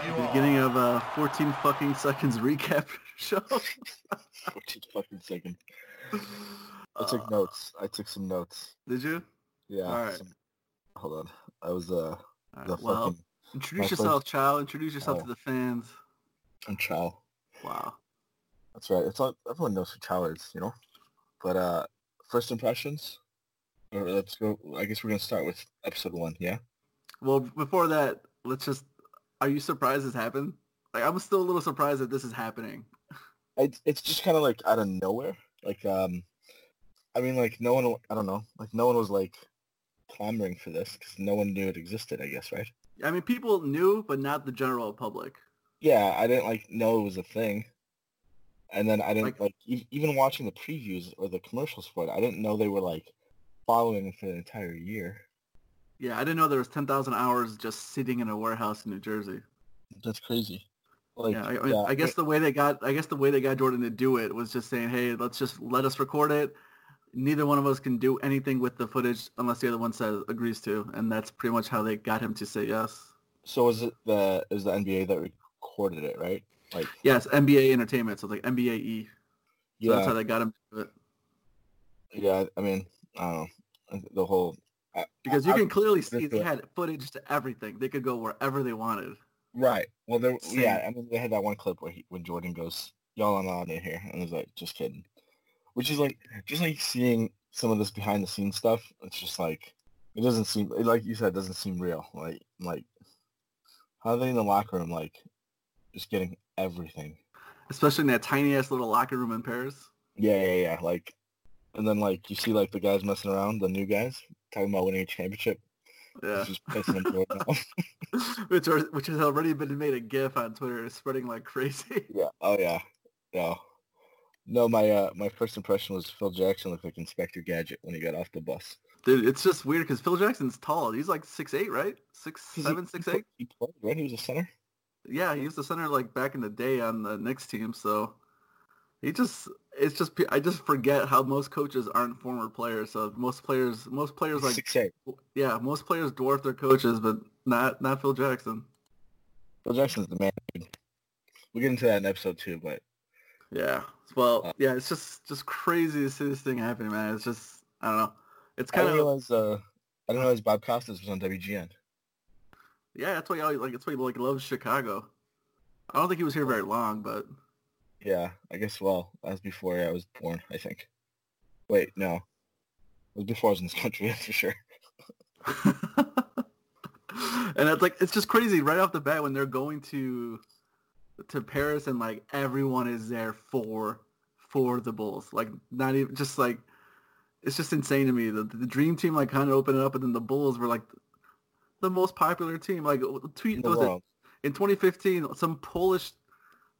waltz. You all. Beginning of a 14 fucking seconds recap show. 14 fucking second. I took Uh, notes. I took some notes. Did you? Yeah. All right. some- hold on. I was uh the right, well, fucking introduce yourself, Chow. Introduce yourself Oh. to the fans. I'm Chow. Wow. That's right. It's all everyone knows who Chow is, you know. But uh first impressions. Let's go. I guess we're gonna start with episode one. Yeah. Well, before that, let's just. Are you surprised this happened? Like, I'm still a little surprised that this is happening. It's it's just kind of like out of nowhere. Like um, I mean, like no one. I don't know. Like no one was like clamoring for this because no one knew it existed. I guess right. I mean, people knew, but not the general public. Yeah, I didn't like know it was a thing. And then I didn't Like- like, e- even watching the previews or the commercials for it. I didn't know they were like following for an entire year. Yeah, I didn't know there was 10,000 hours just sitting in a warehouse in New Jersey. That's crazy. Like, yeah, I, mean, I guess the way they got, I guess the way they got Jordan to do it was just saying, hey, let's just let us record it. Neither one of us can do anything with the footage unless the other one says agrees to, and that's pretty much how they got him to say yes. So is it the is the NBA that recorded it, right? Like, Yes, NBA Entertainment, so it's like NBA E. So that's how they got him to do it. yeah. I mean, I don't know the whole. Because you I- can clearly see they had footage to everything. They could go wherever they wanted. right. Well, there. Same. Yeah, I mean, they had that one clip where he, when Jordan goes, "Y'all are not in here," and was like, "Just kidding," which is like just like seeing some of this behind the scenes stuff. It's just like it doesn't seem like you said, it doesn't seem real. Like like how are they in the locker room like just getting everything? Especially in that tiny ass little locker room in Paris. Yeah, yeah, yeah. Like, and then like you see like the guys messing around, the new guys talking about winning a championship. Yeah. Just pissing Jordan off. which are which has already been made a GIF on Twitter, spreading like crazy. Yeah. Oh yeah. Yeah. No, my uh my first impression was Phil Jackson looked like Inspector Gadget when he got off the bus. Dude, it's just weird because Phil Jackson's tall. He's like six eight, right? Six seven, six eight. He played, right? He was a center. Yeah, he was the center like back in the day on the Knicks team. So he just it's just I just forget how most coaches aren't former players. So most players most players like yeah most players dwarf their coaches, but not not Phil Jackson. Phil Jackson's the man. Dude. We'll get into that in episode two, but Yeah. Well, Uh, yeah, it's just just crazy to see this thing happening, man. It's just I don't know. It's kind of realize uh I didn't realize Bob Costas was on WGN. yeah. That's why y'all like. That's why he like loves Chicago. I don't think he was here very long, but Yeah, I guess well, that was before I was born, I think. Wait, no. It was before I was in this country, that's for sure. and it's like it's just crazy right off the bat when they're going to to Paris and like everyone is there for for the Bulls. Like not even just like it's just insane to me. The the dream team like kind of opened it up, and then the Bulls were like the most popular team. Like tweet In was it in 2015 some Polish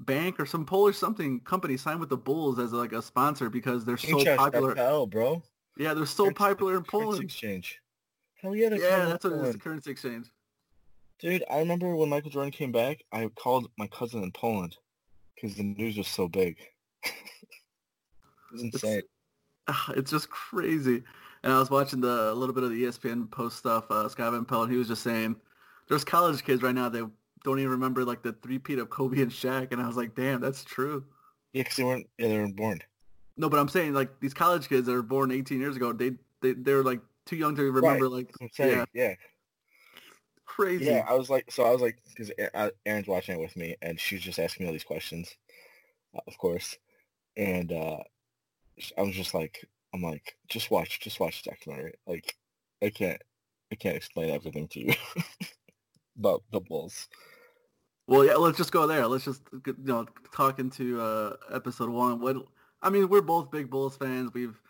bank or some Polish something company signed with the Bulls as like a sponsor because they're so Kinshasa popular. FPL, bro. Yeah, they're so Currency- popular in Poland. exchange. Hell yeah, Yeah, that's what it is. Currency exchange. Dude, I remember when Michael Jordan came back, I called my cousin in Poland because the news was so big. it was insane. Ah, it's just crazy. And I was watching the a little bit of the ESPN post stuff. Uh, Scott Van Pelt, he was just saying, there's college kids right now that don't even remember like the three-peat of Kobe and Shaq. And I was like, damn, that's true. Yeah, because they weren't. Yeah, they weren't born. No, but I'm saying like these college kids that were born 18 years ago, they they they're like too young to remember like I'm saying. yeah, Yeah, crazy. yeah. I was like, so I was like, because Aaron's watching it with me, and she's just asking me all these questions, uh, of course, and uh I was just like, I'm like, just watch, just watch the documentary. Like, I can't, I can't explain everything to you about the Bulls. Well, yeah, let's just go there. Let's just you know talk into uh, episode one. What I mean, we're both big Bulls fans. We've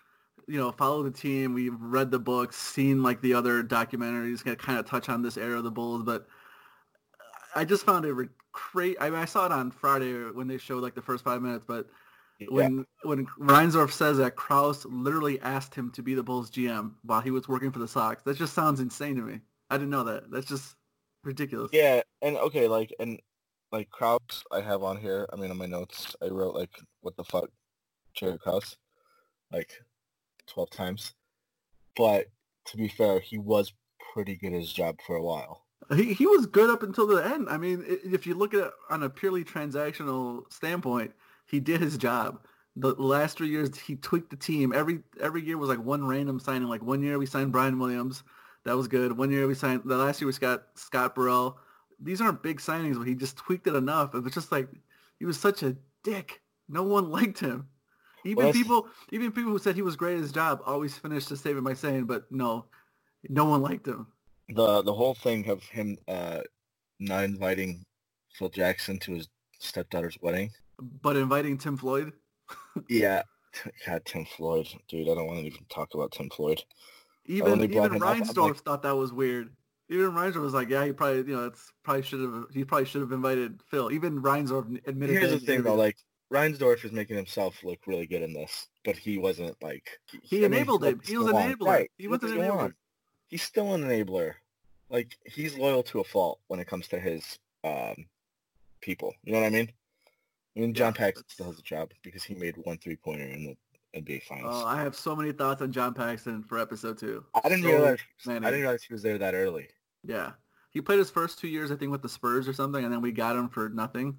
you know followed the team. We've read the books, seen like the other documentaries. That kind of touch on this era of the Bulls, but I just found it re- crazy. I, mean, I saw it on Friday when they showed like the first five minutes, but Yeah. when when Reinsdorf says that Krause literally asked him to be the Bulls GM while he was working for the Sox, that just sounds insane to me. I didn't know that. That's just ridiculous. Yeah, and okay, like and like Krause, I have on here. I mean, on my notes, I wrote like, "What the fuck, Jerry Krause," like twelve times. But to be fair, he was pretty good at his job for a while. He he was good up until the end. I mean, if you look at it on a purely transactional standpoint, he did his job. The last three years, he tweaked the team. Every every year was like one random signing. Like one year we signed Brian Williams, that was good. One year we signed. The last year we got Scott Burrell. These aren't big signings, but he just tweaked it enough. It was just like he was such a dick. No one liked him. Even Well, people, even people who said he was great at his job, always finished the statement by saying, "But no, no one liked him." The the whole thing of him uh, not inviting Phil Jackson to his stepdaughter's wedding. But inviting Tim Floyd, Yeah. God, Tim Floyd, dude, I don't want to even talk about Tim Floyd. Even even him up, I'm Reinsdorf like- thought that was weird. Even Reinsdorf was like, "Yeah, he probably, you know, it's probably should have. He probably should have invited Phil." Even Reinsdorf admitted. Here's the thing, though, like Reinsdorf is making himself look really good in this, but he wasn't like He mean, enabled him. this He was an enabler. Right. He was an enabler. He's still an enabler. Like he's loyal to a fault when it comes to his um people. You know what I mean? I mean, John Yeah, Paxson still has a job because he made one three pointer in the NBA Finals. Oh, I have so many thoughts on John Paxson for episode two. I didn't so realize. many. I didn't realize he was there that early. Yeah, he played his first two years, I think, with the Spurs or something, and then we got him for nothing.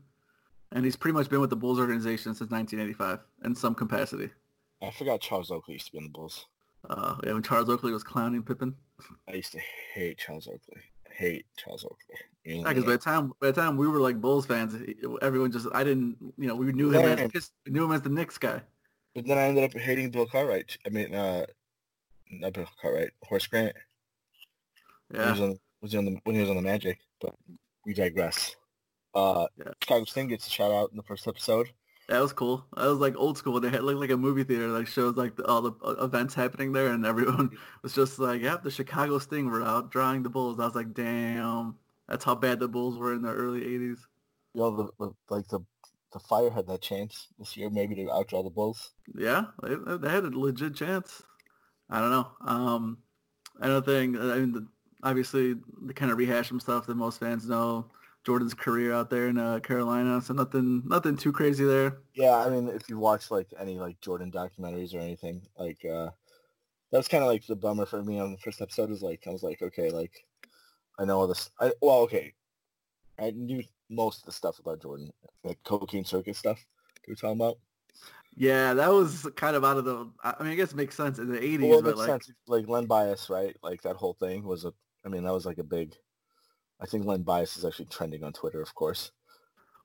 And he's pretty much been with the Bulls organization since 1985 in some capacity. I forgot Charles Oakley used to be in the Bulls. Uh, yeah, when Charles Oakley was clowning Pippen. I used to hate Charles Oakley. Hate Charles Oakley. Yeah, because by the time by the time we were like Bulls fans, everyone just I didn't you know we knew him as we knew him as the Knicks guy. But then I ended up hating Bill Cartwright. I mean, uh, not Bill Cartwright, Horace Grant. When he Yeah, was on, was he on the, when he was on the Magic, but we digress. Uh, Yeah. Chicago Sting gets a shout out in the first episode. that was cool. That was like old school. They had looked like a movie theater, like shows like the, all the uh, events happening there, and everyone was just like, "Yep, the Chicago Sting were out drawing the Bulls." I was like, "Damn, that's how bad the Bulls were in the early '80s." You know, the, the like the the Fire had that chance this year, maybe to outdraw the Bulls. Yeah, they, they had a legit chance. I don't know. Um, another thing, I mean, the, obviously, the kind of rehash some stuff that most fans know. Jordan's career out there in uh, Carolina, so nothing, nothing too crazy there. Yeah, I mean, if you watch like any like Jordan documentaries or anything, like uh, that was kind of like the bummer for me on the first episode. Is like I was like, okay, like I know all this. I well, okay, I knew most of the stuff about Jordan, like cocaine circus stuff you were talking about. Yeah, that was kind of out of the. I mean, I guess it makes sense in the '80s, Well, it but makes like, sense. Like Len Bias, right? Like that whole thing was a. I mean, that was like a big. I think Len Bias is actually trending on Twitter, of course.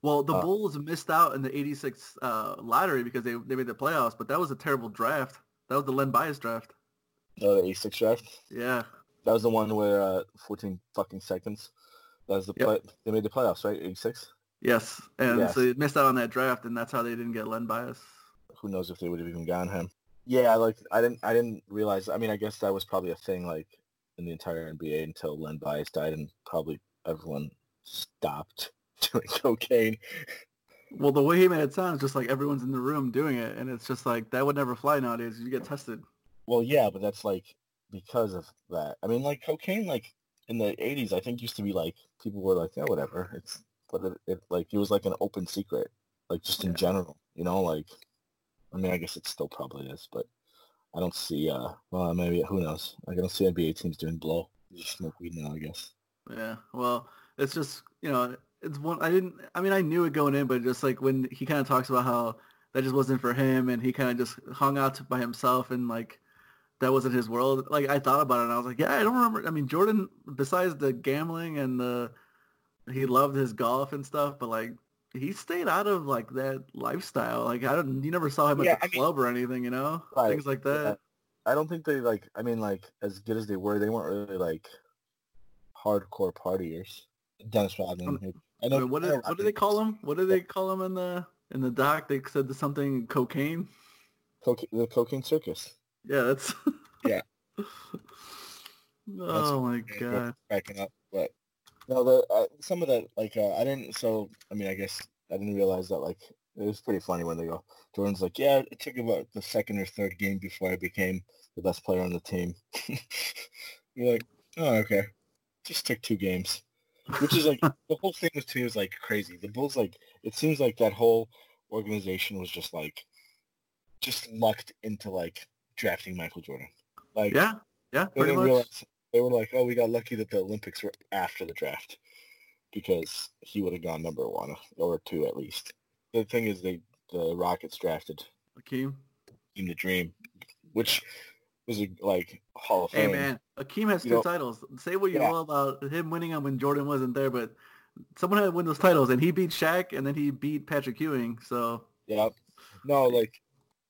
well, the uh, Bulls missed out in the '86 uh, lottery because they they made the playoffs, but that was a terrible draft. That was the Len Bias draft. No, the A6 draft. Yeah, That was the one where uh, 14 fucking seconds. That was the Yep. play. They made the playoffs, right? 86. yes, and Yes. so they missed out on that draft, and that's how they didn't get Len Bias. Who knows if they would have even gotten him? Yeah, like I didn't. I didn't realize. I mean, I guess that was probably a thing like in the entire NBA until Len Bias died, and probably everyone stopped doing cocaine. Well, the way he made it sound is just like everyone's in the room doing it, and it's just like that would never fly nowadays. You get tested. Well, yeah, but that's like because of that. I mean, like cocaine, like in the '80s, I think used to be like people were like, yeah, whatever. It's but it, it like it was like an open secret, like just in Yeah. general, you know. Like, I mean, I guess it still probably is, but I don't see. uh Well, maybe who knows? I don't see NBA teams doing blow. You just smoke weed now, I guess. Yeah. Well, it's just you know, it's one. I didn't. I mean, I knew it going in, but just like when he kind of talks about how that just wasn't for him, and he kind of just hung out by himself, and like that wasn't his world. Like I thought about it, and I was like, yeah, I don't remember. I mean, Jordan, besides the gambling and the, he loved his golf and stuff, but like he stayed out of like that lifestyle. Like I don't, you never saw him Yeah, at the I mean- club or anything, you know, Right, things like that. I don't think they like. I mean, like as good as they were, they weren't really like hardcore partiers. Dennis Rodman. Um, I I know. mean, what I did know what do they call him? What do they call him in the in the doc? They said something cocaine. Coca- the cocaine circus. Yeah, that's. Yeah. oh my god. cracking up. But no, the uh, some of that like uh, I didn't. So I mean, I guess I didn't realize that like it was pretty funny when they go. Jordan's like, yeah, it took about the second or third game before I became the best player on the team. You're like, oh okay, just took two games, which is like the whole thing with me was like crazy. The Bulls like it seems like that whole organization was just like just lucked into like drafting Michael Jordan. Like Yeah, yeah, they didn't much. realize they were like, oh, we got lucky that the Olympics were after the draft because he would have gone number one or two at least. The thing is, they the Rockets drafted Akeem. Team the Dream, which was a, like Hall of Fame. Hey man, Akeem has You two know- titles. Say what you Yeah. will about him winning them when Jordan wasn't there, but someone had to win those titles, and he beat Shaq, and then he beat Patrick Ewing. So Yeah. No, like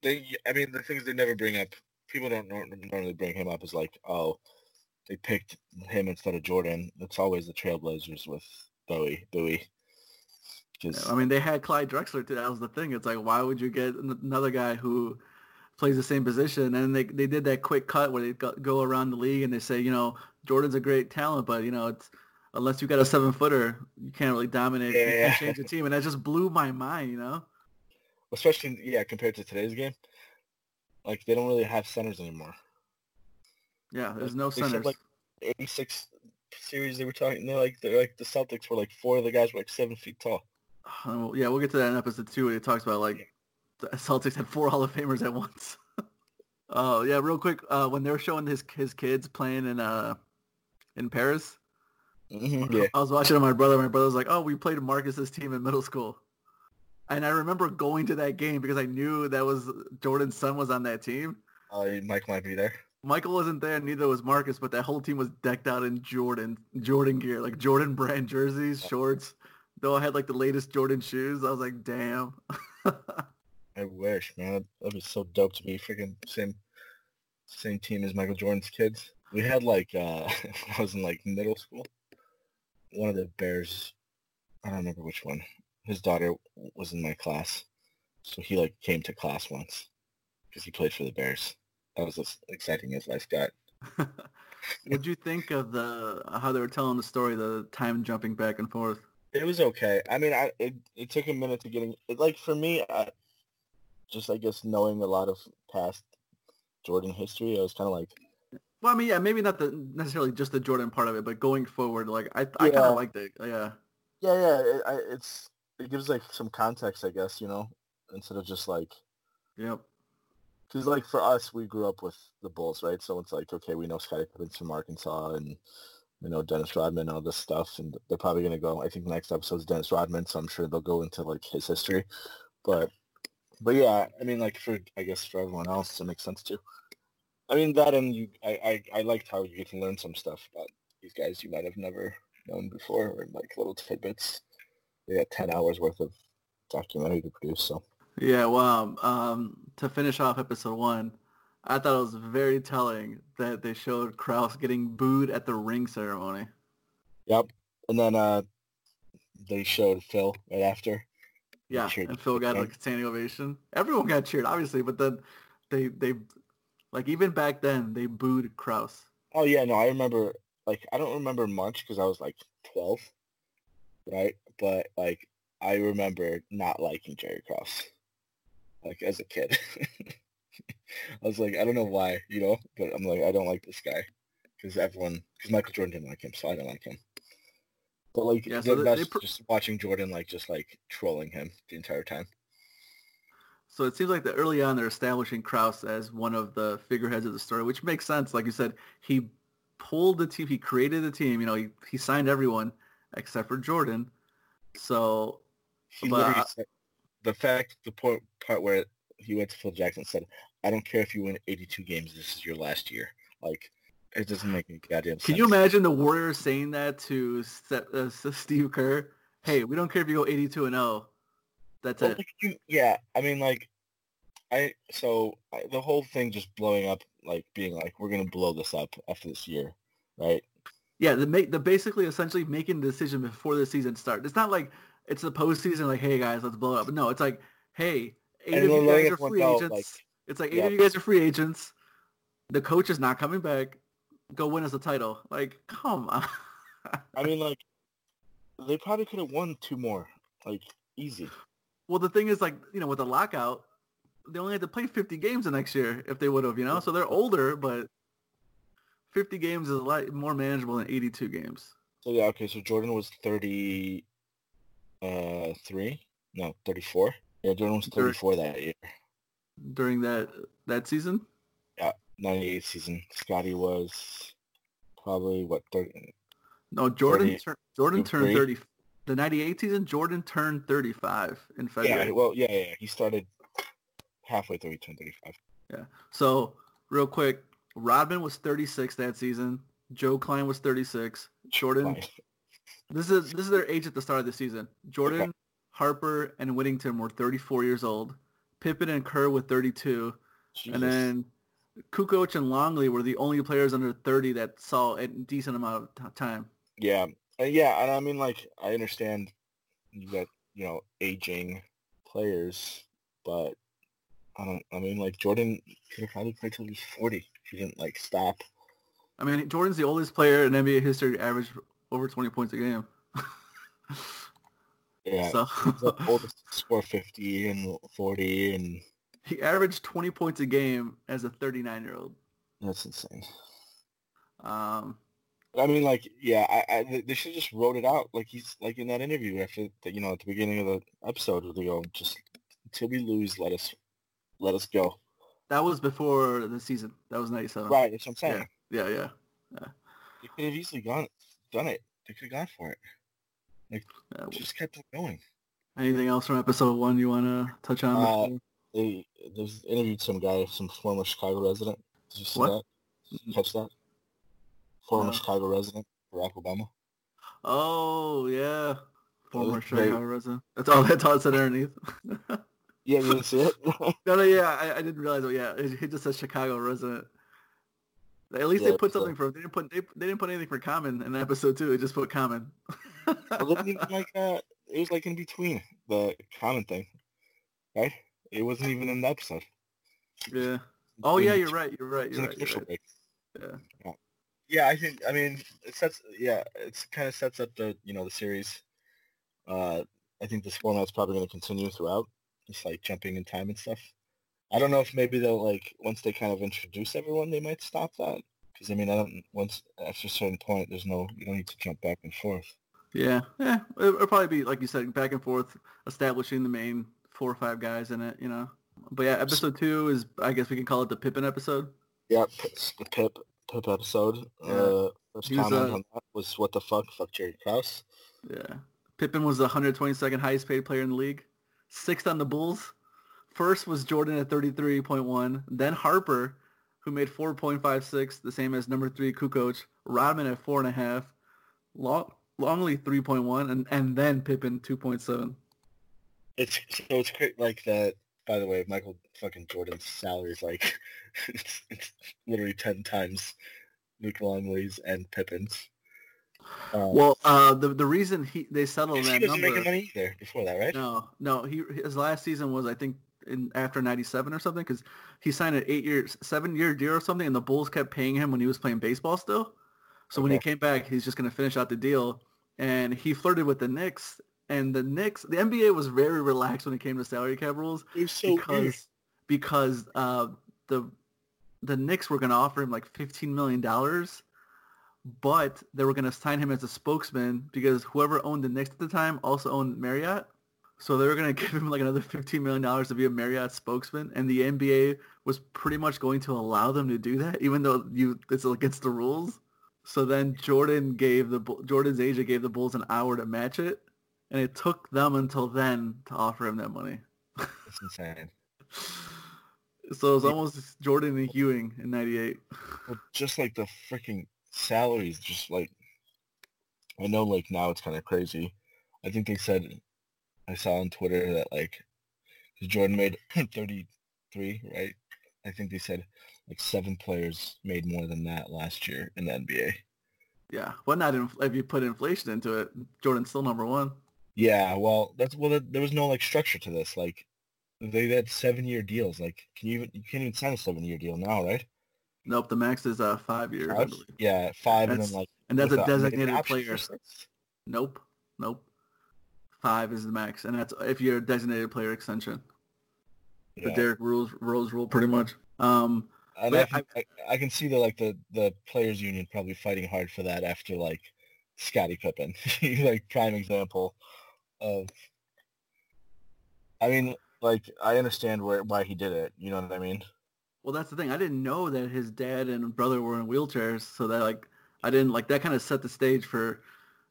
they. I mean, the things they never bring up. People don't normally bring him up is like, oh, they picked him instead of Jordan. It's always the Trailblazers with Bowie. Bowie. 'Cause- I mean, they had Clyde Drexler too. That was the thing. It's like, why would you get another guy who plays the same position? And they they did that quick cut where they go, around the league and they say, you know, Jordan's a great talent, but you know, it's unless you got a seven footer, you can't really dominate. You can't change the team, and that just blew my mind. You know. Especially yeah, compared to today's game, like they don't really have centers anymore. Yeah, there's no They said, centers. like, 86 series they were talking. They're like they're like the Celtics were like four of the guys were like seven feet tall. Uh, yeah, we'll get to that in episode two. Where it talks about like the Celtics had four Hall of Famers at once. Oh yeah, real quick. Uh, when they were showing his his kids playing in uh in Paris, Yeah. I was watching my brother. My brother was like, "Oh, we played Marcus's team in middle school," and I remember going to that game because I knew that was Jordan's son was on that team. Uh, Mike might be there. Michael wasn't there, neither was Marcus, but that whole team was decked out in Jordan Jordan gear, like Jordan brand jerseys, shorts. Though I had like the latest Jordan shoes. I was like, "Damn." I wish, man. That'd be so dope to be freaking same same team as Michael Jordan's kids. We had like uh I was in like middle school. One of the Bears I don't remember which one. His daughter was in my class. So he like came to class once because he played for the Bears. That was as exciting as life got. What'd you think of the how they were telling the story, the time jumping back and forth? It was okay. I mean, I it, it took a minute to getting it, like for me, I, just I guess knowing a lot of past Jordan history, I was kind of like, Well, I mean, yeah, maybe not the necessarily just the Jordan part of it, but going forward, like I, I kind of liked it. Yeah, yeah, yeah, it, I, it's it gives like some context, I guess, you know, instead of just like yep, because like for us, we grew up with the Bulls, right? So it's like okay, we know Scottie Pippen from Arkansas and. You know Dennis Rodman, and all this stuff, and they're probably gonna go. I think next episode is Dennis Rodman, so I'm sure they'll go into like his history. But, but yeah, I mean, like for I guess for everyone else, it makes sense too. I mean that, and you, I, I, I liked how you get to learn some stuff about these guys you might have never known before, or like little tidbits. They got ten hours worth of documentary to produce, so yeah. Well, um, to finish off episode one, I thought it was very telling that they showed Krause getting booed at the ring ceremony. yep. And then uh, they showed Phil right after. Yeah, and Phil got like a standing ovation. Everyone got cheered, obviously, but then they they like even back then they booed Krause. Oh yeah, no, I remember. Like, I don't remember much because I was like twelve, right? But like, I remember not liking Jerry Krause, like as a kid. I was like, I don't know why, you know, but I'm like, I don't like this guy because everyone, because Michael Jordan didn't like him, so I don't like him. But like, Yeah, so they best pr- just watching Jordan like just like trolling him the entire time. So it seems like that early on they're establishing Krause as one of the figureheads of the story, which makes sense. Like you said, he pulled the team, he created the team. You know, he, he signed everyone except for Jordan. So He But, literally said, the fact, the part, part where he went to Phil Jackson said, I don't care if you win 82 games, this is your last year. Like, it doesn't make any goddamn sense. can you imagine the Warriors saying that to uh, Steve Kerr? Hey, we don't care if you go 82 and 0. That's Well, it. like, you- yeah, I mean, like, I, so I, the whole thing just blowing up, like, being like, we're going to blow this up after this year, right? Yeah, the make the basically essentially making the decision before the season starts. It's not like it's the postseason. Like, hey guys, let's blow it up. No, it's like, hey, eight And of you guys are free know, agents. like- it's like eight of you guys are free agents. The coach is not coming back. Go win us a title. Like, come on. I mean, like, they probably could have won two more, like, easy. well, the thing is, like, you know, with the lockout, they only had to play 50 games the next year if they would have, you know. So they're older, but 50 games is a lot more manageable than 82 games. So, yeah, okay, so Jordan was 30, uh, three? No, 34. Yeah, Jordan was Thir- 34 that year. during that that season. Yeah, 98 season. Scottie was probably what 30, No, Jordan 30, tur- Jordan turned 30. The 98 season, Jordan turned 35 in February. Yeah, well, yeah, yeah, yeah. He started halfway through. He turned 35. Yeah. So, real quick, Rodman was 36 that season. Joe Kleine was 36. Jordan, this is this is their age at the start of the season. Jordan, Okay. Harper, and Wennington were 34 years old. Pippen and Kerr were 32. Jesus. And then Kukoc and Longley were the only players under 30 that saw a decent amount of t- time. Yeah, yeah, and I mean, like, I understand you got you know aging players, but I don't. I mean, like Jordan could have probably played till he was forty if he didn't like stop. I mean, Jordan's the oldest player in NBA history to average over 20 points a game. Yeah, So he's the oldest to score fifty and forty, and he averaged 20 points a game as a 39 year old. that's insane. Um, I mean, like, yeah, I, I they- they should just wrote it out like he's like in that interview after the, you know at the beginning of the episode they go just until we lose, let us let us go. that was before the season. That was 97. Right, that's what I'm saying. Yeah, yeah. yeah. They could have easily gone done it. They could have gone for it. yeah. well, Just kept it going. Anything else from episode one you want to touch on? Uh, before- They there's interviewed some guy, some former Chicago resident. Did you see What? that? Did you catch that? Former Uh, Chicago resident, Barack Obama. oh, yeah. Former. Chicago resident. That's all, that's all it said underneath. Yeah, you didn't see it? No, no, yeah, I, I didn't realize. Oh, yeah, it, it just says Chicago resident. At least Yeah, they put so- something for. They didn't put. They, they didn't put anything for common in episode two. It just put common. it wasn't even like uh, it was like in between the common thing, right? It wasn't even in the episode. yeah. Oh yeah, you're right. You're right. It You're right. You're right. Yeah. Yeah, I think. I mean, it sets. Yeah, it's kind of sets up the you know the series. Uh, I think this format's probably going to continue throughout. It's like jumping in time and stuff. I don't know if maybe they'll like once they kind of introduce everyone, they might stop that. Because I mean, I don't. Once after a certain point, there's no. You don't need to jump back and forth. Yeah. Yeah. It, it'll probably be like you said, back and forth, establishing the main four or five guys in it. You know. But yeah, episode two is. I guess we can call it the Pippen episode. Yeah, the Pip Pip episode. Yeah. Uh, first comment uh, on that was what the fuck, fuck Jerry Krause. Yeah. Pippen was the 122nd highest paid player in the league. Sixth on the Bulls. First was Jordan at 33.1. Then Harper, who made 4.56, the same as number three Kukoc. Rodman at 4.5. Long, Longley 3.1. And, and then Pippen 2.7. It's so it's great like that. By the way, Michael fucking Jordan's salary is like it's, it's literally ten times Luke Longley's and Pippen's. Um, Well, uh, the the reason he they settled he that wasn't number. making money either before that, right? No, no. He his last season was I think in after '97 or something because he signed an eight years, seven year deal or something, and the Bulls kept paying him when he was playing baseball still. So when he came back, he's just gonna finish out the deal, and he flirted with the Knicks. And the Knicks, the NBA was very relaxed when it came to salary cap rules so because weird. because uh, the the Knicks were going to offer him like fifteen million dollars, but they were going to sign him as a spokesman because whoever owned the Knicks at the time also owned Marriott. So they were going to give him like another fifteen million dollars to be a Marriott spokesman, and the NBA was pretty much going to allow them to do that, even though you it's against the rules. So then Jordan gave the Jordan's agent gave the Bulls an hour to match it, and it took them until then to offer him that money. It's insane. So it was almost Jordan and Ewing in '98. But just like the freaking salaries, just like I know, like now it's kind of crazy. I think they said I saw on Twitter that like Jordan made 33, right? I think they said like seven players made more than that last year in the NBA. Yeah, well, not in, if you put inflation into it, Jordan's still number one. Yeah, well, that's well. there- There was no like structure to this. Like they had seven-year deals. Like, can you even you can't even sign a seven-year deal now, right? Nope, the max is uh, five years, I Five? believe. Yeah, five, and That's- then like and that's a designated player. Nope, nope. Five is the max, and that's if you're a designated player extension. The Yeah. Derrick Rose rule, pretty much. Um, And I, think, I, I can see the like the the players union probably fighting hard for that after like Scottie Pippen, He's like prime example of. I mean, like I understand where why he did it. You know what I mean? Well, that's the thing. I didn't know that his dad and brother were in wheelchairs, so that like I didn't like that kind of set the stage for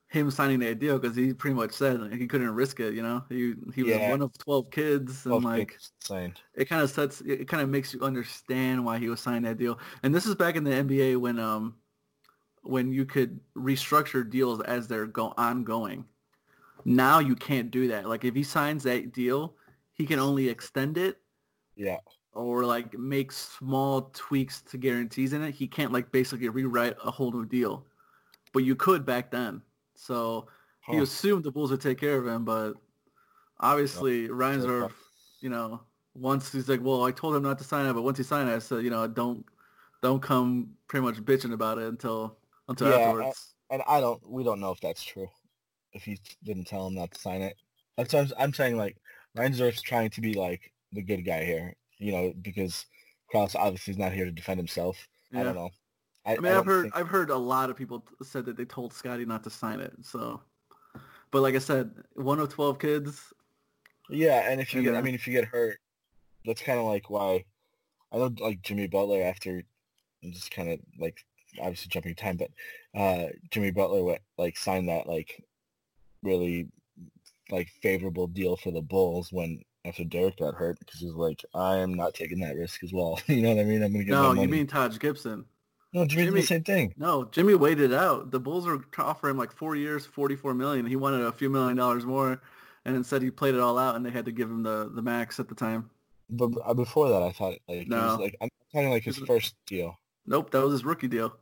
him signing that deal because he pretty much said like, he couldn't risk it. You know, he he was Yeah. one of twelve kids, and like kids it kind of sets it kind of makes you understand why he was signing that deal. And this is back in the NBA when um when you could restructure deals as they're go ongoing. Now you can't do that. Like if he signs that deal, he can only extend it Yeah. Or like make small tweaks to guarantees in it. He can't like basically rewrite a whole new deal. But you could back then. So he assumed the Bulls would take care of him, but obviously Reinsdorf, you know, once he's like, well, I told him not to sign it, but once he signed it, I said, you know, don't don't come pretty much bitching about it until until Yeah, afterwards. And I don't, we don't know if that's true. If he didn't tell him not to sign it. That's what I'm, I'm saying, like, Reinsdorf's trying to be, like, the good guy here, you know, because Krause obviously is not here to defend himself. I don't know. I, I mean, I I've heard think- I've heard a lot of people said that they told Scottie not to sign it. So, but like I said, one of twelve kids. Yeah, and if you And, get, I uh, mean, if you get hurt, that's kind of like why I know, like Jimmy Butler after, just kind of like obviously jumping time, but uh, Jimmy Butler went like signed that like really like favorable deal for the Bulls when after Derrick got hurt because he was like, I am not taking that risk as well. you know what I mean? I'm gonna get my No, you mean Taj Gibson? no? Jimmy, did the same thing. No, Jimmy waited it out. The Bulls were to offer him like four years, forty-four million. He wanted a few million dollars more, and instead he played it all out, and they had to give him the the max at the time. But uh, before that, I thought like it was No. like I'm talking like his first deal. Nope, that was his rookie deal.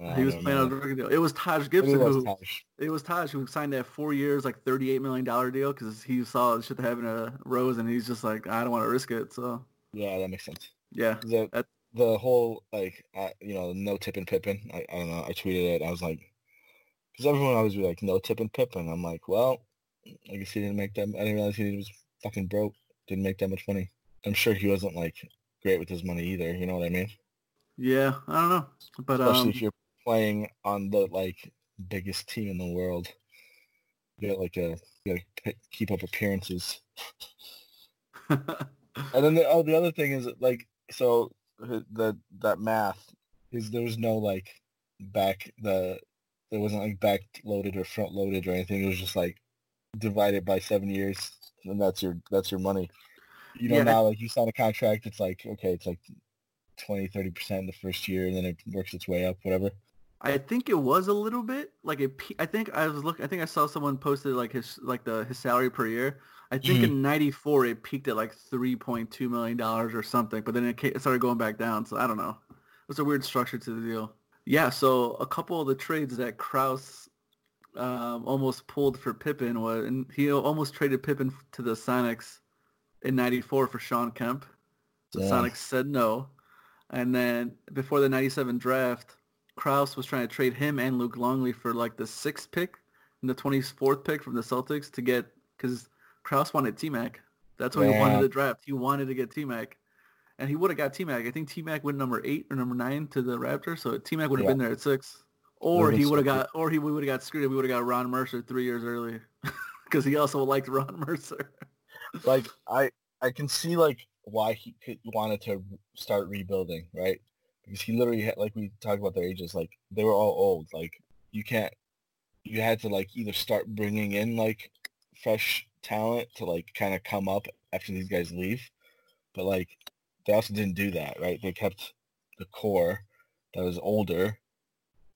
I he was playing on know. a rookie deal. It was Taj Gibson it was who Taj. it was Taj who signed that four years, like thirty-eight million dollar deal because he saw the shit happened to Rose, and he's just like, I don't want to risk it. So Yeah, that makes sense. yeah, the That- the whole like you know no tip and Pippen. I, I don't know. I tweeted it. I was like, because everyone always be like no tip and Pippen. I'm like, well, I guess he didn't make that. I didn't realize he was fucking broke. Didn't make that much money. I'm sure he wasn't like great with his money either. You know what I mean? yeah, I don't know, but Especially um, if you're playing on the like biggest team in the world. You got like a you gotta keep up appearances. And then the, oh, the other thing is like so the that math is there was no like back the there wasn't like back loaded or front loaded or anything. It was just like divided by seven years, and that's your that's your money. You know Yeah. now like you sign a contract, it's like okay, it's like 20, 30 percent the first year, and then it works its way up, whatever. I think it was a little bit like it. I think I was look. I think I saw someone posted like his like the his salary per year. I think Mhm. in '94 it peaked at like 3.2 million dollars or something, but then it, it started going back down. So I don't know. It was a weird structure to the deal. Yeah. So a couple of the trades that Krause um, almost pulled for Pippen was, and he almost traded Pippen to the Sonics in '94 for Shawn Kemp. The Yeah. Sonics said no. And then before the 97 draft, Krause was trying to trade him and Luke Longley for like the sixth pick and the 24th pick from the Celtics to get, because Krause wanted T-Mac. That's what he wanted Yeah. to draft. He wanted to get T-Mac. And he would have got T-Mac. I think T-Mac went number eight or number nine to the Raptors. So T-Mac would have Yeah. been there at six. Or he would have got, or he would have got screwed. We would have got Ron Mercer three years earlier. Because he also liked Ron Mercer. like I I can see like why he could, wanted to start rebuilding, right? Because he literally had like we talked about their ages, like they were all old. Like you can't, you had to like either start bringing in like fresh talent to like kind of come up after these guys leave, but like they also didn't do that, right? They kept the core that was older.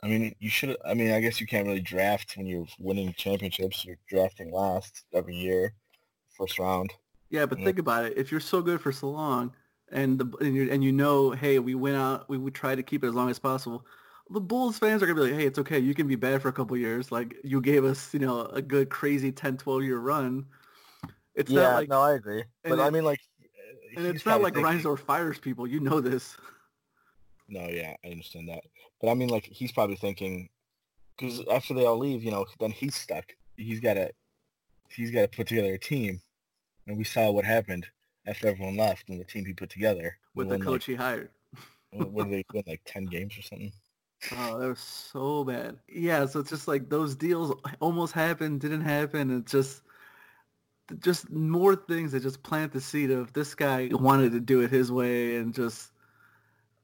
I mean, you should. I mean, I guess you can't really draft when you're winning championships. You're drafting last every year, first round. Yeah, but Yeah. think about it. If you're so good for so long, and the and you and you know, hey, we went out, we would try to keep it as long as possible. The Bulls fans are gonna be like, hey, it's okay. You can be bad for a couple years. Like you gave us, you know, a good crazy 10, 12 year run. It's yeah, not like, no, I agree. But I mean, like, eh, and it's not like Reinsdorf fires people. You know this. No, yeah, I understand that. But I mean, like, he's probably thinking, because after they all leave, you know, then he's stuck. He's got to, he's got to put together a team, and we saw what happened after everyone left and the team he put together. with the coach he hired. Like, what did they win? Like ten games or something. Oh, that was so bad. Yeah, so it's just like those deals almost happened, didn't happen. It's just just more things that just plant the seed of this guy wanted to do it his way and just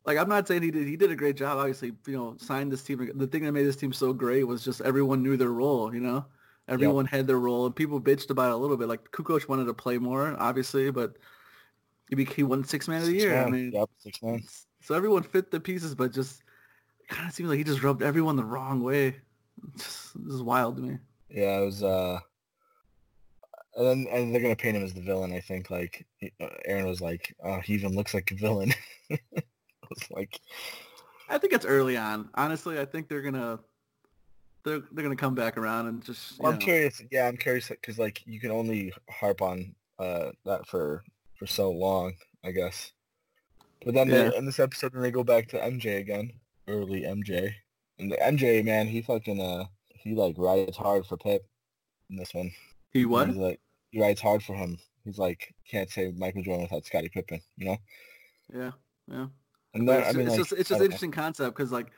like I'm not saying he did he did a great job. Obviously, you know, signed this team. The thing that made this team so great was just everyone knew their role. You know, everyone yep. had their role, and people bitched about it a little bit. Like Kukoc wanted to play more, obviously, but he he won six man of the year. Man. I mean, yep, six man. So everyone fit the pieces, but just kind of seems like he just rubbed everyone the wrong way. Just, this is wild to me. Yeah, it was. uh and then and they're gonna paint him as the villain. I think like uh, Aaron was like, "Oh, he even looks like a villain." I was like, I think it's early on. Honestly, I think they're gonna they're they're gonna come back around and just. Well, I'm know. curious. Yeah, I'm curious because like you can only harp on uh that for for so long, I guess. But then yeah. they, in this episode, then they go back to MJ again, early MJ, and the MJ man, he fucking uh he like rides hard for Pip in this one. He what? He's like he rides hard for him. He's like can't say Michael Jordan without Scottie Pippen, you know? Yeah, yeah. And then, it's, I mean, it's like, just it's just interesting know. concept because like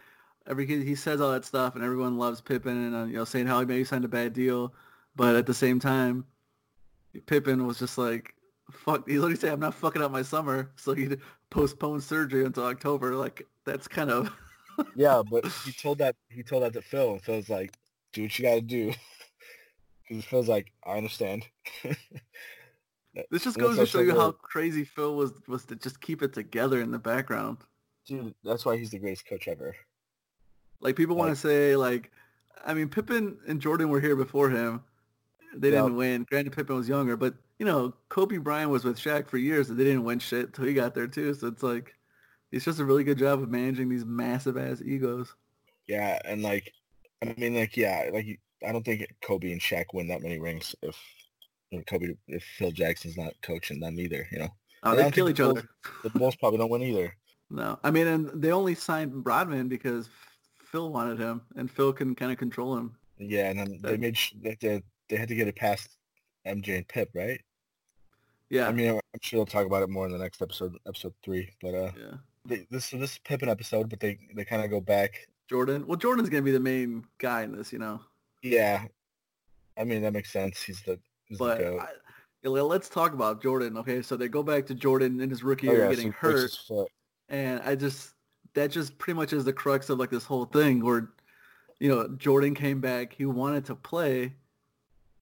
every kid he says all that stuff and everyone loves Pippen and uh, you know saying how he maybe signed a bad deal, but at the same time, Pippen was just like fuck. He literally said, "I'm not fucking up my summer," so he postponed surgery until October. Like that's kind of. yeah, but he told that he told that to Phil, and Phil's like, "Do what you got to do." Because Phil's like, "I understand." this just goes to show you how crazy Phil was was to just keep it together in the background. Dude, that's why he's the greatest coach ever. Like people like, want to say, like, I mean, Pippen and Jordan were here before him. They didn't win. Granted, Pippen was younger, but you know, Kobe Bryant was with Shaq for years, and they didn't win shit until he got there too. So it's like, he's just a really good job of managing these massive ass egos. Yeah, and like, I mean, like, yeah, like, I don't think Kobe and Shaq win that many rings if you know, Kobe, if Phil Jackson's not coaching them either, you know. Oh, they kill each the other. the Bulls probably don't win either. No, I mean, and they only signed Rodman because Phil wanted him, and Phil can kind of control him. Yeah, and then they made they, they had to get it past MJ and Pip, right? Yeah. I mean, I'm sure they'll talk about it more in the next episode, episode three. But uh, yeah, they, this this is Pippen episode, but they they kind of go back. Jordan. Well, Jordan's gonna be the main guy in this, you know. Yeah, I mean that makes sense. He's the. He's but the I, let's talk about Jordan. Okay, so they go back to Jordan in his rookie oh, year yeah, getting hurt, and I just that just pretty much is the crux of like this whole thing where, you know, Jordan came back, he wanted to play,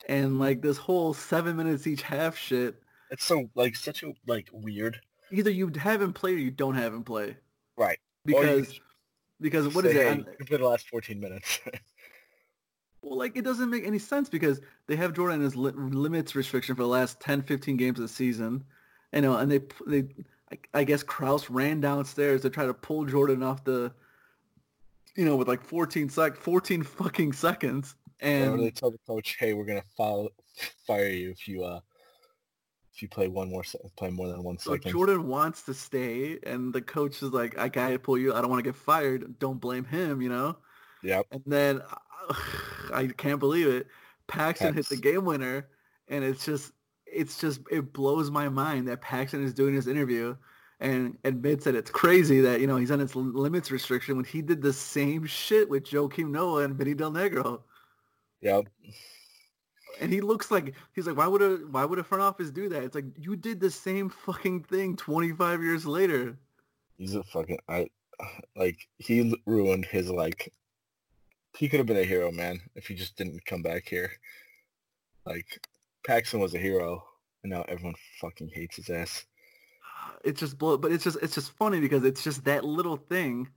and like this whole seven minutes each half shit it's so like such a like weird. Either you have him play or you don't have him play. Right. Because because what is it? You play the last 14 minutes. well, like it doesn't make any sense because they have Jordan as li- limits restriction for the last 10, 15 games of the season. You know, and they they I, I guess Krause ran downstairs to try to pull Jordan off the you know, with like 14 sec 14 fucking seconds. And they tell the coach, "Hey, we're gonna fire you if you uh if you play one more play more than one so second. Jordan wants to stay, and the coach is like, "I gotta pull you. I don't want to get fired. Don't blame him." You know. Yep. And then I can't believe it. Paxson hit the game winner, and it's just it's just it blows my mind that Paxson is doing this interview and admits that it's crazy that you know he's on his limits restriction when he did the same shit with Joakim Noah and Vinny Del Negro. Yep and he looks like he's like, why would a why would a front office do that? It's like you did the same fucking thing 25 years later. He's a fucking I like he ruined his like. He could have been a hero, man, if he just didn't come back here. Like Paxson was a hero, and now everyone fucking hates his ass. It's just blow, but it's just it's just funny because it's just that little thing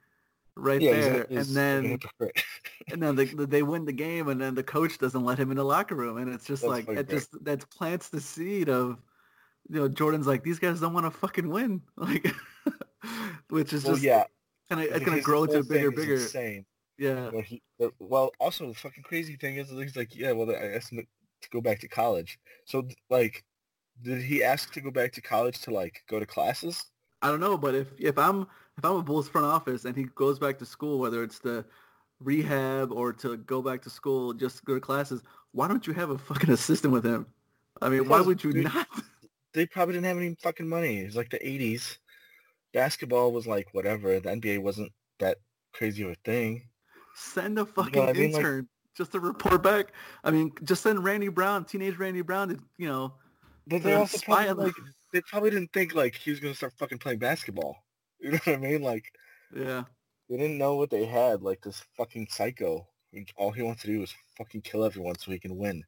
right yeah, there, and then and then they, they win the game, and then the coach doesn't let him in the locker room, and it's just That's like it just that plants the seed of you know Jordan's like these guys don't want to fucking win, like which is well, just yeah, of it's gonna grow to a bigger, bigger. Insane. Yeah. Well, he, well, also the fucking crazy thing is he's like, yeah, well, I asked him to go back to college. So like, did he ask to go back to college to like go to classes? I don't know, but if if I'm if I'm a Bulls front office and he goes back to school, whether it's the rehab or to go back to school, just go to classes, why don't you have a fucking assistant with him? I mean, because why would you they, not? They probably didn't have any fucking money. It was like the 80s. Basketball was like whatever. The NBA wasn't that crazy of a thing. Send a fucking you know I mean? intern like, just to report back. I mean, just send Randy Brown, teenage Randy Brown, to you know. But they also probably, like, they probably didn't think like he was gonna start fucking playing basketball. You know what I mean? Like Yeah. they didn't know what they had. Like this fucking psycho. All he wants to do is fucking kill everyone so he can win.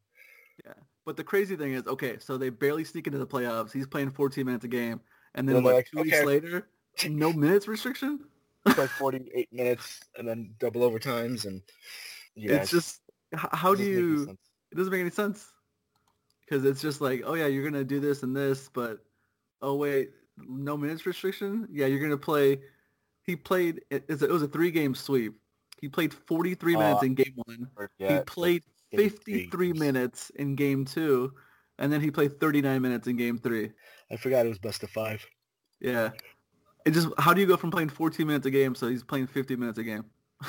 Yeah. But the crazy thing is, okay, so they barely sneak into the playoffs. He's playing 14 minutes a game. And then And they're what, like, two weeks later, no minutes restriction? It's like 48 minutes and then double overtimes and yeah. it's just, h- how do doesn't make any you, it doesn't make any sense. Because it's just like, oh yeah, you're going to do this and this, but, oh wait, no minutes restriction? Yeah, you're to play, he played, it, it was a three-game sweep. He played 43 minutes Uh, in game one. He yeah, it's like played 53 53 games. minutes in game two, and then he played 39 minutes in game three. I forgot it was best of five. Yeah. It just how do you go from playing 14 minutes a game so he's playing 50 minutes a game?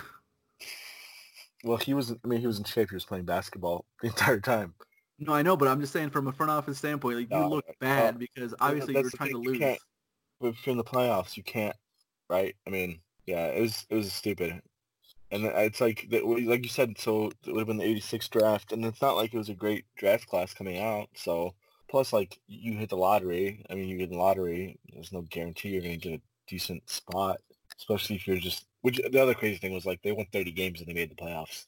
Well, he was. I mean, he was in shape. He was playing basketball the entire time. No, I know, but I'm just saying from a front office standpoint, like you No, look uh, bad because obviously you were trying to you lose. if you're in the playoffs, you can't, right? I mean, yeah, it was it was stupid, and it's like like you said. So it would have been the '86 draft, and it's not like it was a great draft class coming out. So plus, like you hit the lottery. I mean, you get the lottery. There's no guarantee you're going to get a decent spot, especially if you're just. Which the other crazy thing was like they won 30 games and they made the playoffs.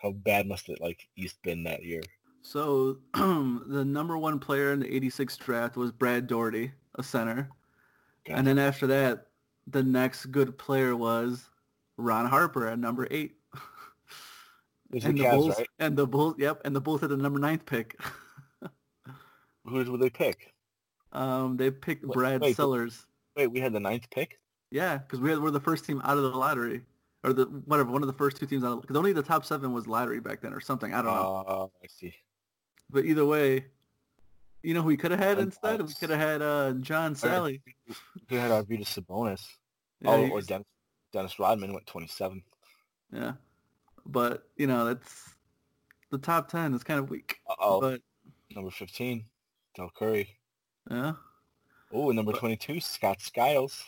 How bad must it like East been that year? So the number one player in the 86 draft was Brad Daugherty, a center. And then after that, the next good player was Ron Harper at number eight. And the the Cavs, Bulls, right? and the Bulls, yep, and the Bulls had the number ninth pick. Who would they pick? um, they picked Wait, Brad wait, Sellers. Wait, we had the ninth pick. Yeah, because we had, we're the first team out of the lottery, or the whatever one of the first two teams out. Because only the top seven was lottery back then, or something. I don't know. Oh, I see. But either way, you know who we could have had And instead? We could have had uh, John Salley. We had Arvydas Sabonis. Yeah, oh, or Dennis, Dennis Rodman went 27. yeah. But you know that's the top ten is kind of weak. Uh-oh. But Number 15, Dell Curry. yeah. Oh, and number 22, Scott Skiles.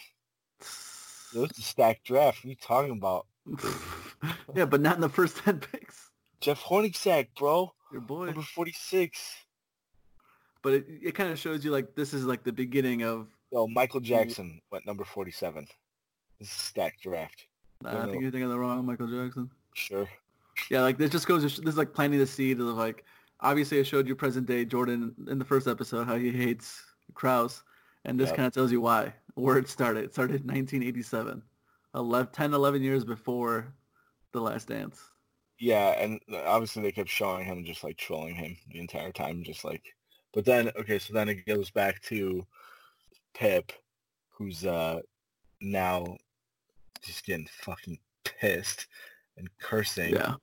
It was a stacked draft. What are you talking about? yeah, but not in the first ten picks. Jeff Hornacek, bro. Your boy. Number 46. But it, it kind of shows you like this is like the beginning of. Oh, Michael Jackson went number 47. This is a stacked draft. I No, think you're thinking of the wrong Michael Jackson. Sure. Yeah, like this just goes. This is like planting the seed of like. Obviously, I showed you present day Jordan in the first episode how he hates Krause, and this Yep. kind of tells you why. Where it started. It started in 1987, 11, 10, 11 years before the Last Dance. Yeah, and obviously they kept showing him just like trolling him the entire time, just like. But then, okay, so then it goes back to Pip, who's uh now just getting fucking pissed and cursing Yeah.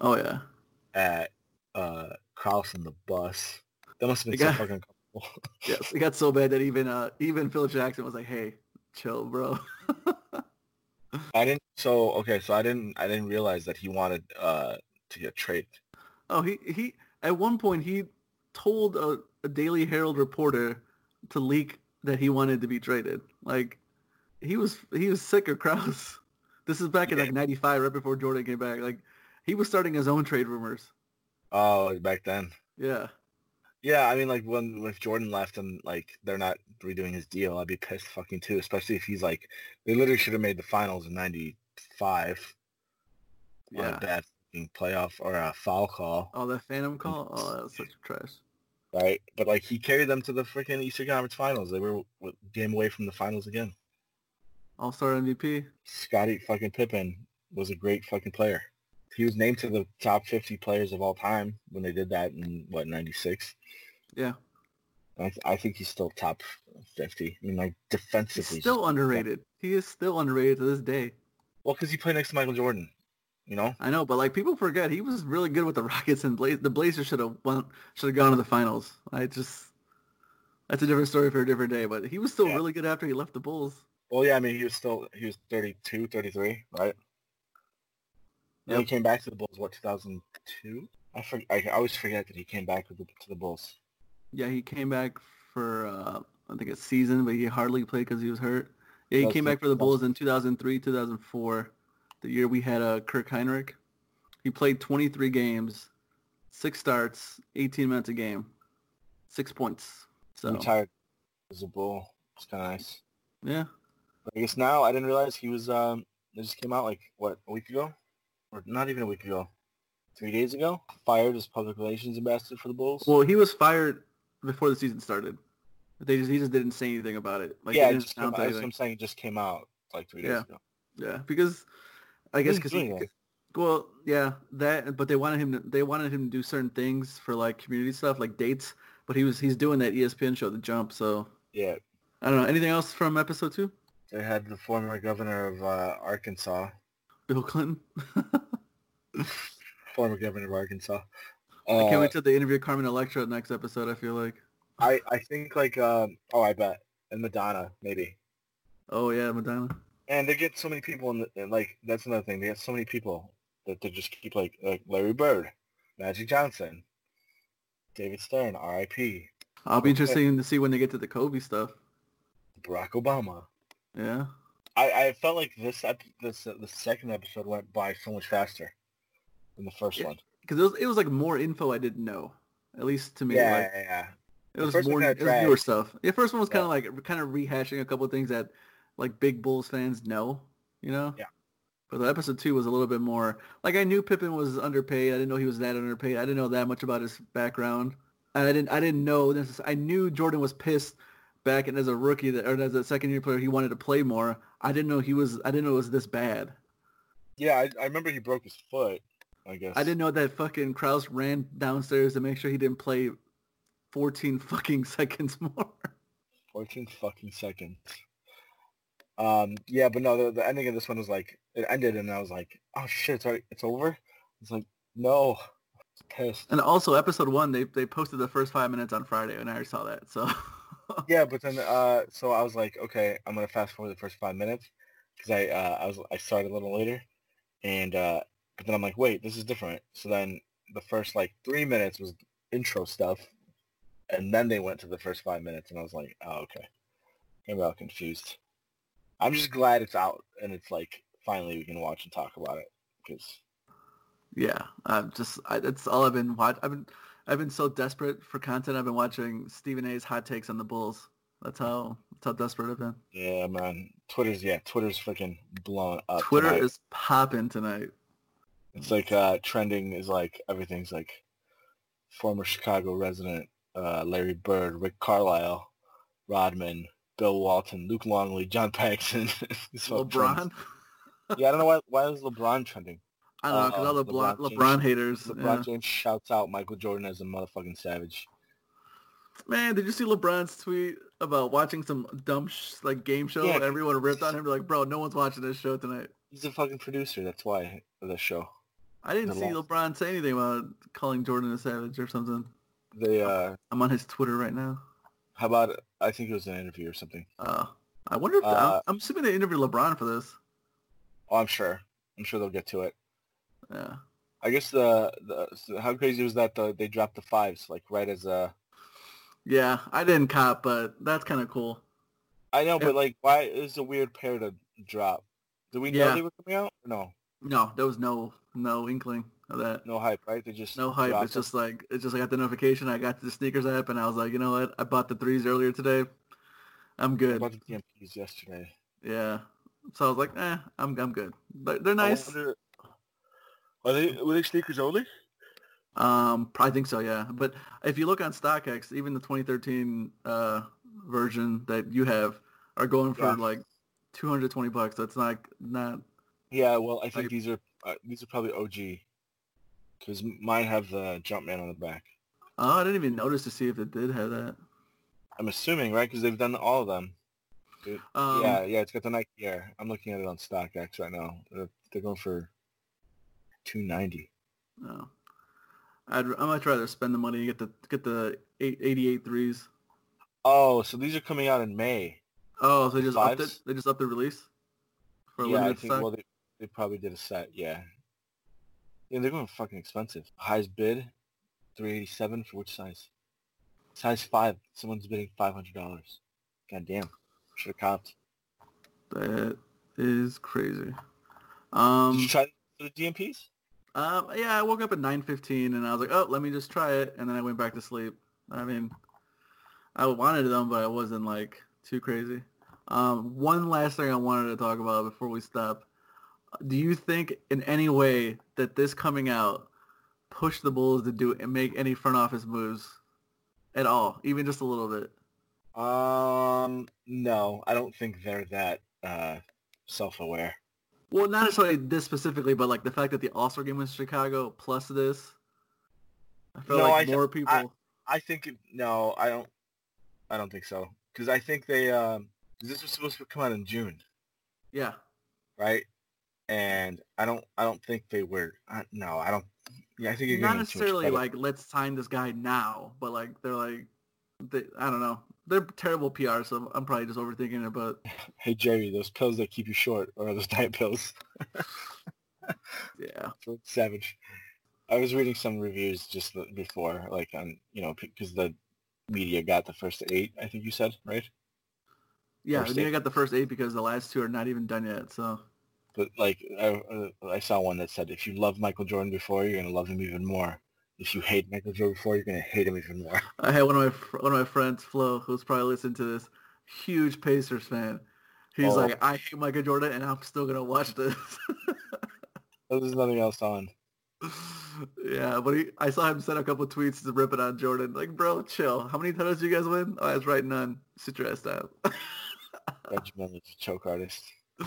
Oh yeah. at uh Krause on the bus. That must have been so fucking Yes, it got so bad that even uh even Phil Jackson was like, "Hey, chill, bro." I didn't. So okay, so I didn't. I didn't realize that he wanted uh to get traded. Oh, he he at one point he told a, a Daily Herald reporter to leak that he wanted to be traded. Like he was he was sick of Krause. This is back in like '95, right before Jordan came back. Like he was starting his own trade rumors. Oh, back then. Yeah, Yeah, I mean, like when if Jordan left and like they're not redoing his deal, I'd be pissed fucking too. Especially if he's like, they literally should have made the finals in '95. on yeah. a bad fucking playoff or a foul call, Oh, that Phantom call. Oh, that was such a trash. right? But like he carried them to the freaking Eastern Conference Finals. They were game away from the finals again. All Star MVP. Scottie fucking Pippen was a great fucking player. He was named to the top 50 players of all time when they did that in what 96. Yeah, I, I think he's still top 50. I mean, like defensively he's still underrated. He is still underrated to this day. Well, because he played next to Michael Jordan. You know? I know, but like people forget he was really good with the Rockets and Blaze. The Blazers should have won, should have gone to the finals. I just that's a different story for a different day. But he was still Yeah. really good after he left the Bulls. Well, yeah, I mean, he was still, he was 32, 33, right? And he came back to the Bulls, what, 2002? I, for, I always forget that he came back with the, to the Bulls. Yeah, he came back for uh, I think a season, but he hardly played because he was hurt. Yeah, he That's came back for the Bulls in 2003, 2004, the year we had uh, Kirk Hinrich. He played 23 games, six starts, 18 minutes a game, six points. So Retired as a Bull. It's kind of nice. Yeah. I guess now I didn't realize he was. Um, it just came out like what a week ago, or not even a week ago, three days ago. Fired as public relations ambassador for the Bulls. Well, he was fired before the season started. They just he just didn't say anything about it. Like yeah, it just came, announce that's what. I'm saying. It just came out like three days Yeah. ago. Yeah, because I guess because is he doing well, yeah, that. But they wanted him to they wanted him to do certain things for like community stuff, like dates. But he was he's doing that ESPN show, The Jump. So Yeah, I don't know. Anything else from episode two? they had the former governor of uh, Arkansas, Bill Clinton. former governor of Arkansas. I can't Uh, wait till they interview Carmen Electra next episode. I feel like. I I think like um oh I bet and Madonna maybe. Oh yeah, Madonna. And they get so many people in the and, like that's another thing. They get so many people that they just keep like like Larry Bird, Magic Johnson, David Stern, R.I.P. I'll be Okay. interested to see when they get to the Kobe stuff. Barack Obama. Yeah. I, I felt like this ep- this uh, the second episode went by so much faster than the first Yeah. one. Because it was it was like more info I didn't know. At least to me. Yeah, Like yeah, yeah. it The was more it was newer stuff. The first one was kind of like kind of rehashing a couple of things that like big Bulls fans know. You know. Yeah. But the episode two was a little bit more like I knew Pippen was underpaid. I didn't know he was that underpaid. I didn't know that much about his background. And I didn't I didn't know this. I knew Jordan was pissed back and as a rookie that, or as a second year player he wanted to play more. I didn't know he was I didn't know it was this bad. Yeah, I, I remember he broke his foot. I guess I didn't know that fucking Krause ran downstairs to make sure he didn't play 14 fucking seconds more. 14 fucking seconds. Um, yeah, but no, the, the ending of this one was like it ended, and I was like, oh shit, it's already, it's over. It's like no, pissed. And also episode one, they they posted the first five minutes on Friday, and I already saw that. So Yeah, but then uh, so I was like, okay, I'm gonna fast forward the first five minutes because I uh, I was I started a little later, and uh, but then I'm like, wait, this is different. So then the first like three minutes was intro stuff, and then they went to the first five minutes, and I was like, oh okay, maybe I was confused. I'm just glad it's out and it's like finally we can watch and talk about it because yeah, I'm just I, that's all I've been watching. I've been I've been so desperate for content. I've been watching Stephen A's hot takes on the Bulls. That's how that's how desperate I've been. yeah, man, Twitter's yeah, Twitter's freaking blowing up. Twitter tonight. is popping tonight. It's like uh, trending is like everything's like former Chicago resident uh, Larry Bird, Rick Carlisle, Rodman, Bill Walton, Luke Longley, John Paxson. LeBron. Yeah, I don't know why. Why is LeBron trending? I don't know because Uh, all the LeBron, LeBron LeBron, James- haters. LeBron yeah. James shouts out Michael Jordan as a motherfucking savage. Man, did you see LeBron's tweet about watching some dumb sh- like game show? Yeah. Everyone ripped on him. Like, bro, no one's watching this show tonight. He's a fucking producer. That's why of the show. I didn't see loss. LeBron say anything about calling Jordan a savage or something. They uh, I'm on his Twitter right now. how about? I think it was an interview or something. Uh, I wonder if Uh, I'm, I'm assuming they interviewed LeBron for this. Oh, I'm sure. I'm sure they'll get to it. Yeah. I guess the, the how crazy was that the, they dropped the fives like right as uh Yeah, I didn't cop, but that's kind of cool. I know, but like, why is a weird pair to drop? Do we know Yeah. they were coming out? No, No, there was no no inkling of that. no hype, right? They just No hype. It's just like it's just I got the notification. I got the sneakers app, and I was like, you know what? I bought the threes earlier today. I'm good. I bought the DMPs yesterday. Yeah. So I was like, eh, I'm I'm good. But they're nice. wonder- are they were they sneakers only? Um, I think so, yeah. But if you look on StockX, even the 2013 uh, version that you have are going for Yeah. like 220 bucks. That's not not. Yeah, well, I think Like- these are uh, these are probably OG because mine have the Jumpman on the back. Oh, I didn't even notice to see if it did have that. I'm assuming, right? Because they've done all of them. Dude, Um, yeah, yeah, it's got the Nike Air. I'm looking at it on StockX right now. They're, they're going for 290. No. I'd I much rather spend the money and get the get the eight, 88 threes. Oh, so these are coming out in May. Oh, so they just upped it. They just upped the release for yeah, I limited think stock. well they, they probably did a set, yeah. Yeah, they're going fucking expensive. Highest bid, three eighty seven for which size? Size five. Someone's bidding five hundred dollars. God damn. Should have copped. That is crazy. Did Um, you try the DMPs? um, yeah, I woke up at 9:15 and I was like, oh, let me just try it, and then I went back to sleep. I mean, I wanted them, but I wasn't like too crazy. Um, one last thing I wanted to talk about before we stop. Do you think in any way that this coming out pushed the Bulls to do and make any front office moves at all, even just a little bit? Um, no, I don't think they're that uh, self-aware. Well, not necessarily this specifically, but like the fact that the All-Star game was in Chicago plus this. I feel No, like I- more people. I think it, no, I don't. I don't think so because I think they. Um, this was supposed to come out in June, yeah. right? And I don't. I don't think they were. Uh, no, I don't. Yeah, I think you're not giving them too much necessarily like let's sign this guy now, but like they're like, they, I don't know, they're terrible PR, so I'm probably just overthinking it. But Hey Jerry, those pills that keep you short, or those diet pills, yeah, savage. I was reading some reviews just before, like on you know because the media got the first eight. I think you said right, yeah, First I think I eight. got the first eight because the last two are not even done yet. So but like I, uh, I saw one that said if you love Michael Jordan before, you're gonna love him even more. If you hate Michael Jordan before, you're gonna hate him even more. I had one of my fr- one of my friends, Flo, who's probably listening to this, huge Pacers fan. He's Oh. like, I hate Michael Jordan, and I'm still gonna watch this. There's nothing else on. yeah, but he, I saw him send a couple tweets to rip it on Jordan. Like, bro, chill. How many titles do you guys win? Oh, that's right, none. Sit your ass down. A choke artist.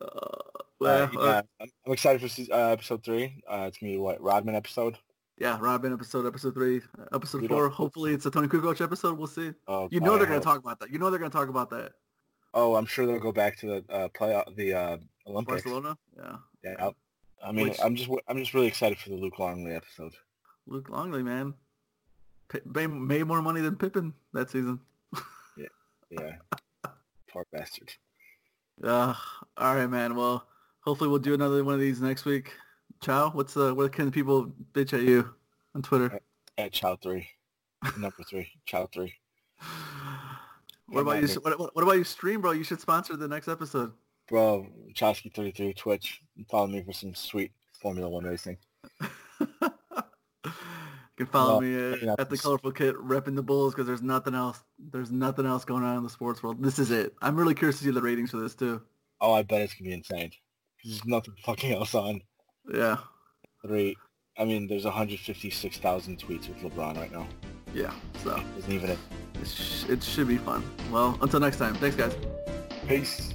Uh, Uh, well, yeah, uh, I'm, excited for uh, episode three. Uh, it's gonna be what Rodman episode. yeah, Rodman episode, episode three, episode We four. don't- Hopefully, it's a Toni Kukoc episode. We'll see. Oh, You know God, they're I gonna talk about that. You know they're gonna talk about that. Oh, I'm sure they'll go back to the uh, play the uh, Olympics. Barcelona. Yeah. Yeah, I'll- I mean, Which- I'm just I'm just really excited for the Luke Longley episode. Luke Longley, man, P- made, made more money than Pippen that season. yeah. Yeah, poor bastard. Uh, all right, man. Well, hopefully we'll do another one of these next week. Chow, What's uh, where can people bitch at you on Twitter? At Chow three, number three, Chow three. What about you? What, what, what about you? Stream, bro. You should sponsor the next episode. Bro, Chowski thirty three Twitch. Follow me for some sweet Formula One racing. You can follow Well, me uh, at the colorful kit repping the bulls because there's nothing else. There's nothing else going on in the sports world. This is it. I'm really curious to see the ratings for this too. Oh, I bet it's gonna be insane. There's nothing fucking else on. Yeah, Three. I mean, there's 156,000 tweets with LeBron right now. yeah. So Isn't even it? it, sh- it should be fun. Well, until next time. Thanks, guys. Peace.